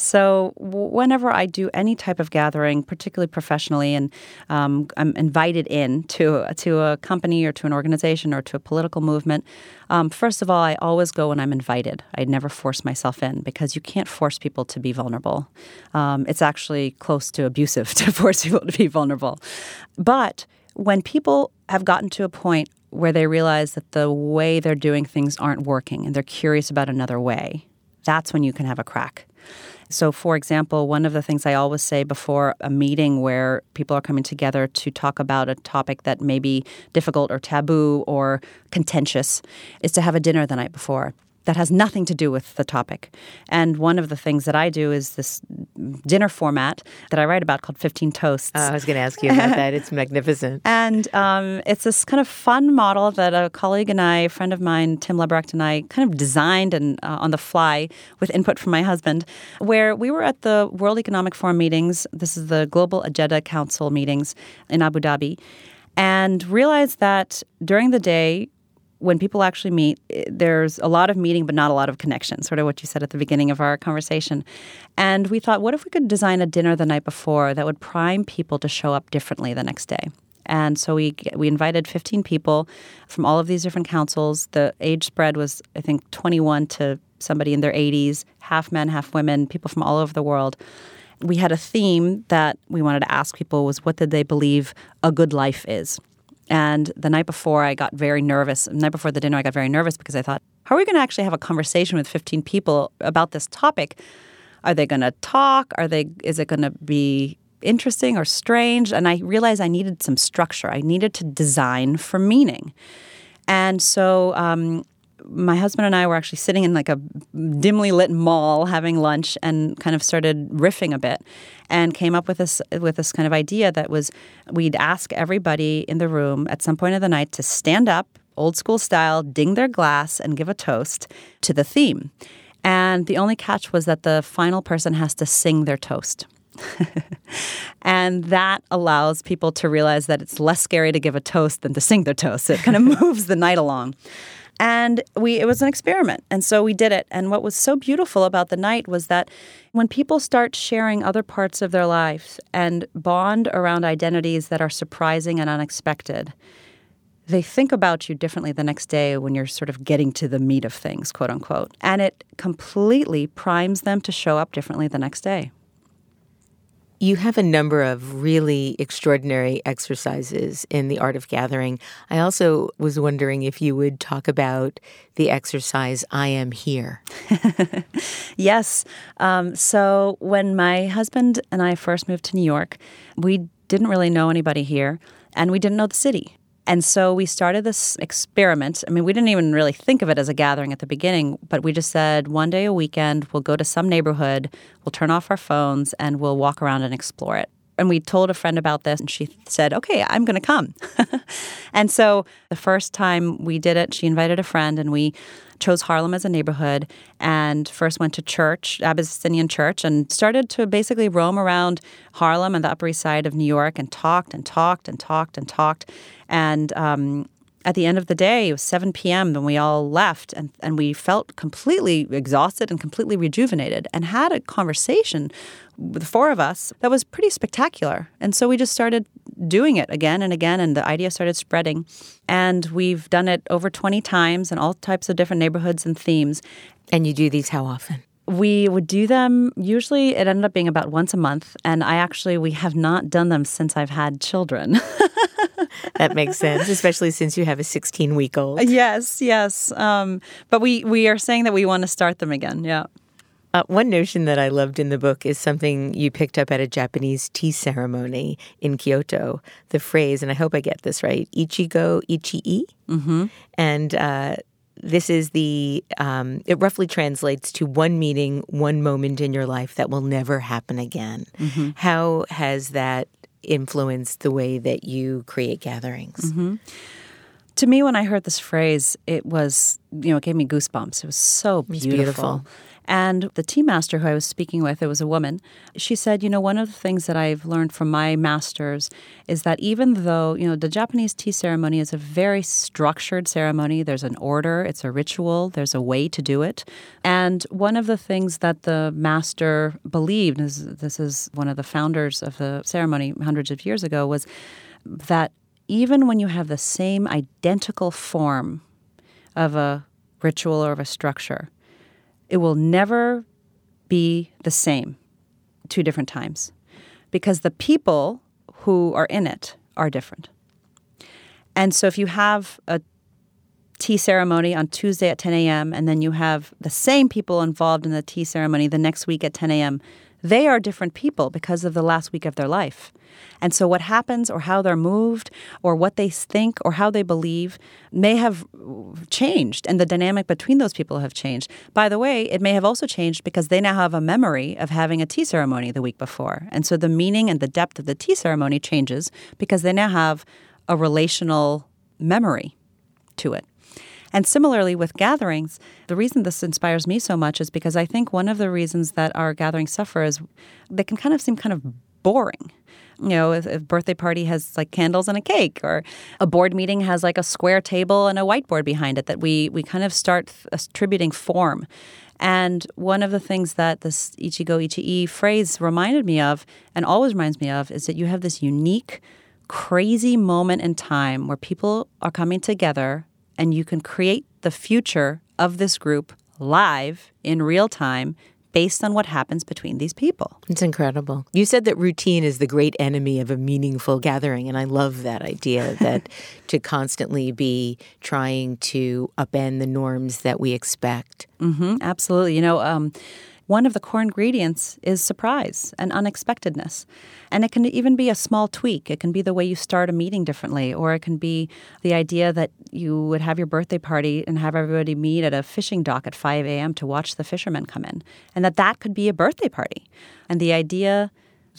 So, whenever I do any type of gathering, particularly professionally, and um, I'm invited in to, to a company or to an organization or to a political movement, um, first of all, I always go when I'm invited. I never force myself in because you can't force people to be vulnerable. Um, it's actually close to abusive to force people to be vulnerable. But when people have gotten to a point where they realize that the way they're doing things aren't working and they're curious about another way, that's when you can have a crack. So, for example, one of the things I always say before a meeting where people are coming together to talk about a topic that may be difficult or taboo or contentious is to have a dinner the night before that has nothing to do with the topic. And one of the things that I do is this dinner format that I write about called 15 Toasts. Uh, I was going to ask you about that. It's magnificent. And um, it's this kind of fun model that a colleague and I, a friend of mine, Tim Leberecht, and I kind of designed and uh, on the fly with input from my husband, where we were at the World Economic Forum meetings. This is the Global Agenda Council meetings in Abu Dhabi and realized that during the day when people actually meet, there's a lot of meeting, but not a lot of connection, sort of what you said at the beginning of our conversation. And we thought, what if we could design a dinner the night before that would prime people to show up differently the next day? And so we we invited 15 people from all of these different councils. The age spread was, I think, 21 to somebody in their 80s, half men, half women, people from all over the world. We had a theme that we wanted to ask people was what did they believe a good life is? And the night before, I got very nervous. The night before the dinner, I got very nervous because I thought, how are we going to actually have a conversation with 15 people about this topic? Are they going to talk? Are they? Is it going to be interesting or strange? And I realized I needed some structure. I needed to design for meaning. And so um, my husband and I were actually sitting in like a dimly lit mall having lunch and kind of started riffing a bit and came up with this with this kind of idea that was we'd ask everybody in the room at some point of the night to stand up old school style ding their glass and give a toast to the theme and the only catch was that the final person has to sing their toast and that allows people to realize that it's less scary to give a toast than to sing their toast. It kind of moves the night along. And we it was an experiment. And so we did it. And what was so beautiful about the night was that when people start sharing other parts of their lives and bond around identities that are surprising and unexpected, they think about you differently the next day when you're sort of getting to the meat of things, quote unquote. And it completely primes them to show up differently the next day. You have a number of really extraordinary exercises in the art of gathering. I also was wondering if you would talk about the exercise I am here. yes. Um, so, when my husband and I first moved to New York, we didn't really know anybody here and we didn't know the city. And so we started this experiment. I mean, we didn't even really think of it as a gathering at the beginning, but we just said one day a weekend, we'll go to some neighborhood, we'll turn off our phones, and we'll walk around and explore it. And we told a friend about this, and she said, Okay, I'm going to come. and so the first time we did it, she invited a friend, and we chose Harlem as a neighborhood and first went to church, Abyssinian church, and started to basically roam around Harlem and the Upper East Side of New York and talked and talked and talked and talked. And um, at the end of the day, it was 7 p.m. when we all left, and, and we felt completely exhausted and completely rejuvenated and had a conversation the four of us that was pretty spectacular. And so we just started doing it again and again, and the idea started spreading. And we've done it over 20 times in all types of different neighborhoods and themes. And you do these how often? We would do them usually, it ended up being about once a month. And I actually, we have not done them since I've had children. that makes sense, especially since you have a 16 week old. Yes, yes. Um, but we, we are saying that we want to start them again. Yeah. Uh, one notion that I loved in the book is something you picked up at a Japanese tea ceremony in Kyoto. The phrase, and I hope I get this right, ichigo ichie. Mm-hmm. And uh, this is the, um, it roughly translates to one meeting, one moment in your life that will never happen again. Mm-hmm. How has that influenced the way that you create gatherings? Mm-hmm. To me, when I heard this phrase, it was, you know, it gave me goosebumps. It was so beautiful. beautiful. And the tea master who I was speaking with, it was a woman, she said, you know, one of the things that I've learned from my masters is that even though, you know, the Japanese tea ceremony is a very structured ceremony, there's an order, it's a ritual, there's a way to do it. And one of the things that the master believed, is, this is one of the founders of the ceremony hundreds of years ago, was that even when you have the same identical form of a ritual or of a structure, it will never be the same two different times because the people who are in it are different. And so if you have a tea ceremony on Tuesday at 10 a.m., and then you have the same people involved in the tea ceremony the next week at 10 a.m., they are different people because of the last week of their life. And so, what happens, or how they're moved, or what they think, or how they believe may have changed, and the dynamic between those people have changed. By the way, it may have also changed because they now have a memory of having a tea ceremony the week before. And so, the meaning and the depth of the tea ceremony changes because they now have a relational memory to it. And similarly with gatherings, the reason this inspires me so much is because I think one of the reasons that our gatherings suffer is they can kind of seem kind of boring you know, if a birthday party has like candles and a cake, or a board meeting has like a square table and a whiteboard behind it, that we we kind of start attributing form. And one of the things that this Ichigo Ichie phrase reminded me of, and always reminds me of, is that you have this unique, crazy moment in time where people are coming together and you can create the future of this group live in real time based on what happens between these people. It's incredible. You said that routine is the great enemy of a meaningful gathering, and I love that idea that to constantly be trying to upend the norms that we expect. Mm-hmm, absolutely. You know, um, one of the core ingredients is surprise and unexpectedness. And it can even be a small tweak. It can be the way you start a meeting differently, or it can be the idea that you would have your birthday party and have everybody meet at a fishing dock at 5 a.m. to watch the fishermen come in, and that that could be a birthday party. And the idea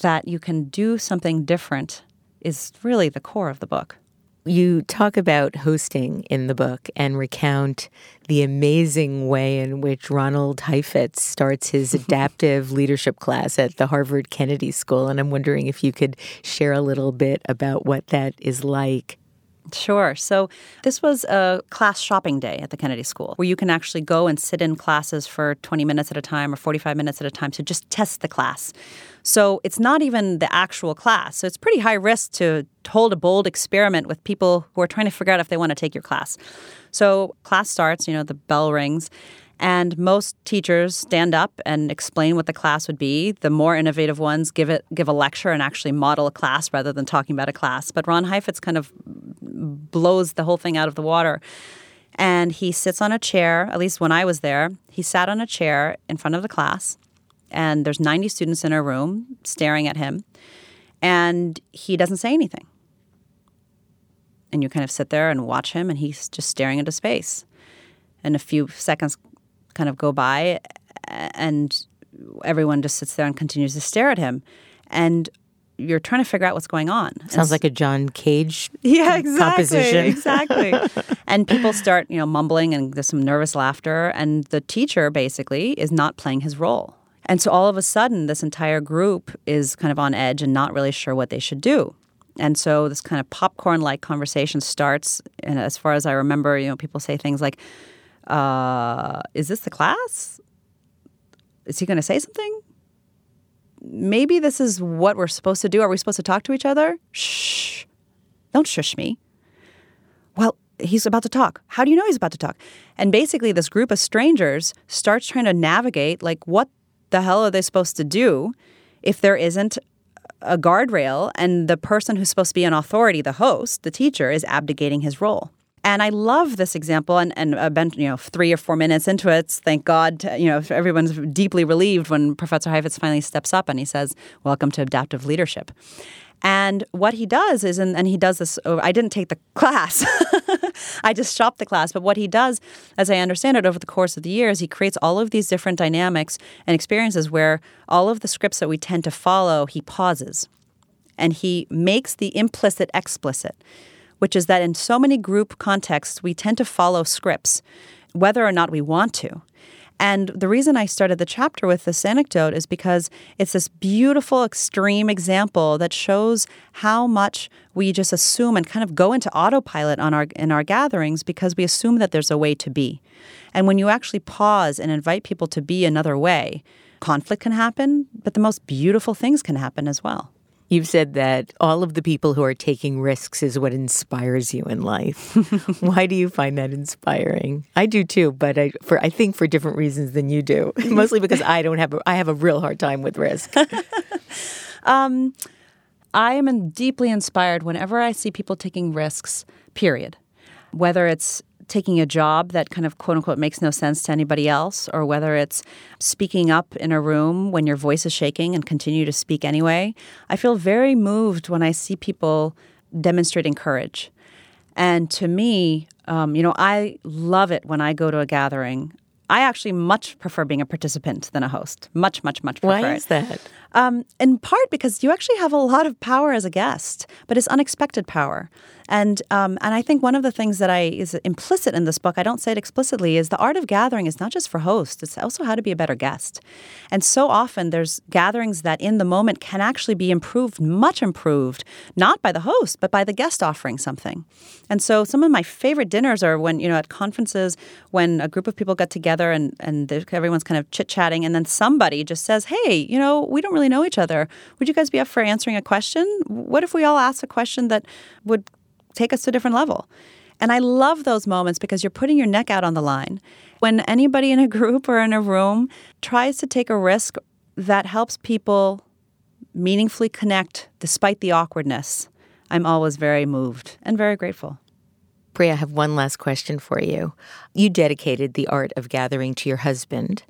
that you can do something different is really the core of the book. You talk about hosting in the book and recount the amazing way in which Ronald Heifetz starts his adaptive leadership class at the Harvard Kennedy School. And I'm wondering if you could share a little bit about what that is like. Sure. So, this was a class shopping day at the Kennedy School where you can actually go and sit in classes for 20 minutes at a time or 45 minutes at a time to just test the class. So it's not even the actual class. So it's pretty high risk to hold a bold experiment with people who are trying to figure out if they want to take your class. So class starts, you know, the bell rings, and most teachers stand up and explain what the class would be. The more innovative ones give it give a lecture and actually model a class rather than talking about a class. But Ron Heifetz kind of blows the whole thing out of the water. And he sits on a chair, at least when I was there, he sat on a chair in front of the class and there's 90 students in a room staring at him and he doesn't say anything and you kind of sit there and watch him and he's just staring into space and a few seconds kind of go by and everyone just sits there and continues to stare at him and you're trying to figure out what's going on. Sounds like a John Cage yeah, exactly, composition. exactly. and people start, you know, mumbling and there's some nervous laughter and the teacher basically is not playing his role. And so all of a sudden, this entire group is kind of on edge and not really sure what they should do. And so this kind of popcorn like conversation starts. And as far as I remember, you know, people say things like, uh, is this the class? Is he going to say something? Maybe this is what we're supposed to do. Are we supposed to talk to each other? Shh. Don't shush me. Well, he's about to talk. How do you know he's about to talk? And basically, this group of strangers starts trying to navigate like what the hell are they supposed to do if there isn't a guardrail and the person who's supposed to be an authority, the host, the teacher, is abdicating his role? And I love this example, and and I've been you know three or four minutes into it. Thank God, you know everyone's deeply relieved when Professor Heifetz finally steps up and he says, "Welcome to adaptive leadership." And what he does is, and, and he does this, oh, I didn't take the class, I just shopped the class. But what he does, as I understand it over the course of the years, he creates all of these different dynamics and experiences where all of the scripts that we tend to follow, he pauses and he makes the implicit explicit, which is that in so many group contexts, we tend to follow scripts, whether or not we want to. And the reason I started the chapter with this anecdote is because it's this beautiful, extreme example that shows how much we just assume and kind of go into autopilot on our in our gatherings because we assume that there's a way to be. And when you actually pause and invite people to be another way, conflict can happen, but the most beautiful things can happen as well. You've said that all of the people who are taking risks is what inspires you in life. Why do you find that inspiring? I do too, but I for I think for different reasons than you do. Mostly because I don't have a, I have a real hard time with risk. um, I am deeply inspired whenever I see people taking risks. Period. Whether it's taking a job that kind of quote unquote makes no sense to anybody else, or whether it's speaking up in a room when your voice is shaking and continue to speak anyway. I feel very moved when I see people demonstrating courage. And to me, um, you know, I love it when I go to a gathering. I actually much prefer being a participant than a host. Much, much, much prefer. Why is that? Um, in part because you actually have a lot of power as a guest, but it's unexpected power. And um, and I think one of the things that I is implicit in this book, I don't say it explicitly, is the art of gathering is not just for hosts; it's also how to be a better guest. And so often there's gatherings that in the moment can actually be improved, much improved, not by the host but by the guest offering something. And so some of my favorite dinners are when you know at conferences when a group of people get together and and everyone's kind of chit chatting, and then somebody just says, "Hey, you know, we don't really know each other. Would you guys be up for answering a question? What if we all ask a question that would take us to a different level. And I love those moments because you're putting your neck out on the line. When anybody in a group or in a room tries to take a risk that helps people meaningfully connect despite the awkwardness, I'm always very moved and very grateful. Priya, I have one last question for you. You dedicated the art of gathering to your husband,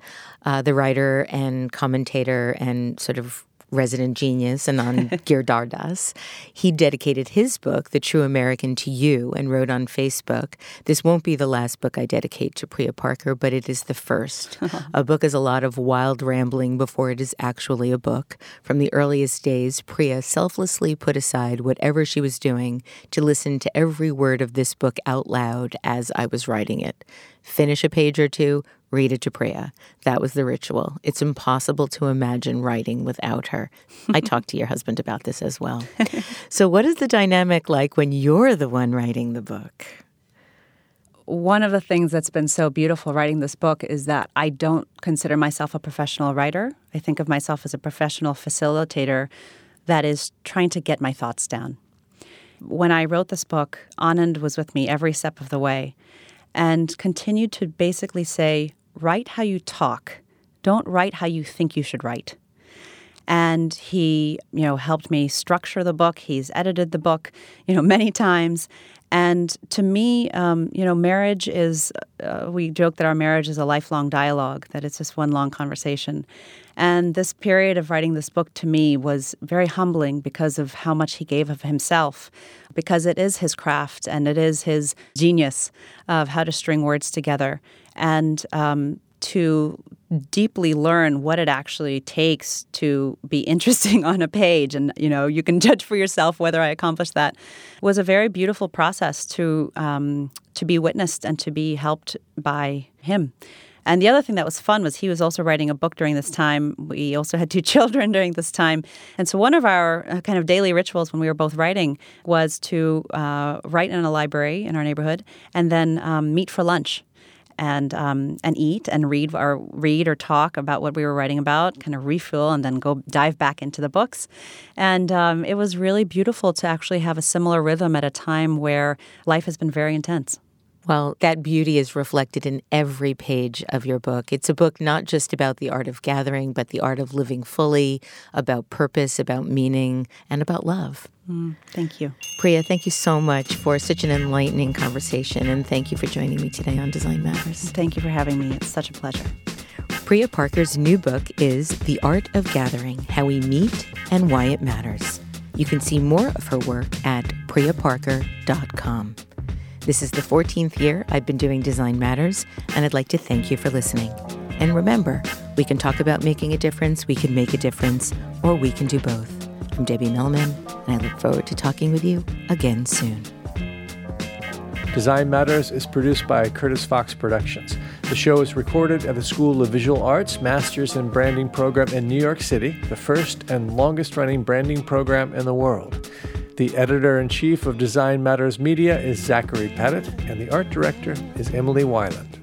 uh, the writer and commentator and sort of resident genius and Anand Giridharadas. He dedicated his book, The True American, to you and wrote on Facebook, This won't be the last book I dedicate to Priya Parker, but it is the first. a book is a lot of wild rambling before it is actually a book. From the earliest days, Priya selflessly put aside whatever she was doing to listen to every word of this book out loud as I was writing it. Finish a page or two, read it to Priya. That was the ritual. It's impossible to imagine writing without her. I talked to your husband about this as well. so, what is the dynamic like when you're the one writing the book? One of the things that's been so beautiful writing this book is that I don't consider myself a professional writer. I think of myself as a professional facilitator that is trying to get my thoughts down. When I wrote this book, Anand was with me every step of the way and continued to basically say, write how you talk. Don't write how you think you should write. And he, you know, helped me structure the book. He's edited the book, you know, many times. And to me, um, you know, marriage is, uh, we joke that our marriage is a lifelong dialogue, that it's just one long conversation. And this period of writing this book to me was very humbling because of how much he gave of himself, because it is his craft and it is his genius of how to string words together. And um, to deeply learn what it actually takes to be interesting on a page and you know you can judge for yourself whether i accomplished that was a very beautiful process to um, to be witnessed and to be helped by him and the other thing that was fun was he was also writing a book during this time. We also had two children during this time. And so one of our uh, kind of daily rituals when we were both writing was to uh, write in a library in our neighborhood and then um, meet for lunch and um, and eat and read or read or talk about what we were writing about, kind of refuel, and then go dive back into the books. And um, it was really beautiful to actually have a similar rhythm at a time where life has been very intense. Well, that beauty is reflected in every page of your book. It's a book not just about the art of gathering, but the art of living fully, about purpose, about meaning, and about love. Mm, thank you. Priya, thank you so much for such an enlightening conversation, and thank you for joining me today on Design Matters. Thank you for having me. It's such a pleasure. Priya Parker's new book is The Art of Gathering How We Meet and Why It Matters. You can see more of her work at priyaparker.com. This is the 14th year I've been doing Design Matters, and I'd like to thank you for listening. And remember, we can talk about making a difference, we can make a difference, or we can do both. I'm Debbie Millman, and I look forward to talking with you again soon. Design Matters is produced by Curtis Fox Productions. The show is recorded at the School of Visual Arts Masters in Branding program in New York City, the first and longest running branding program in the world. The editor in chief of Design Matters Media is Zachary Pettit, and the art director is Emily Weiland.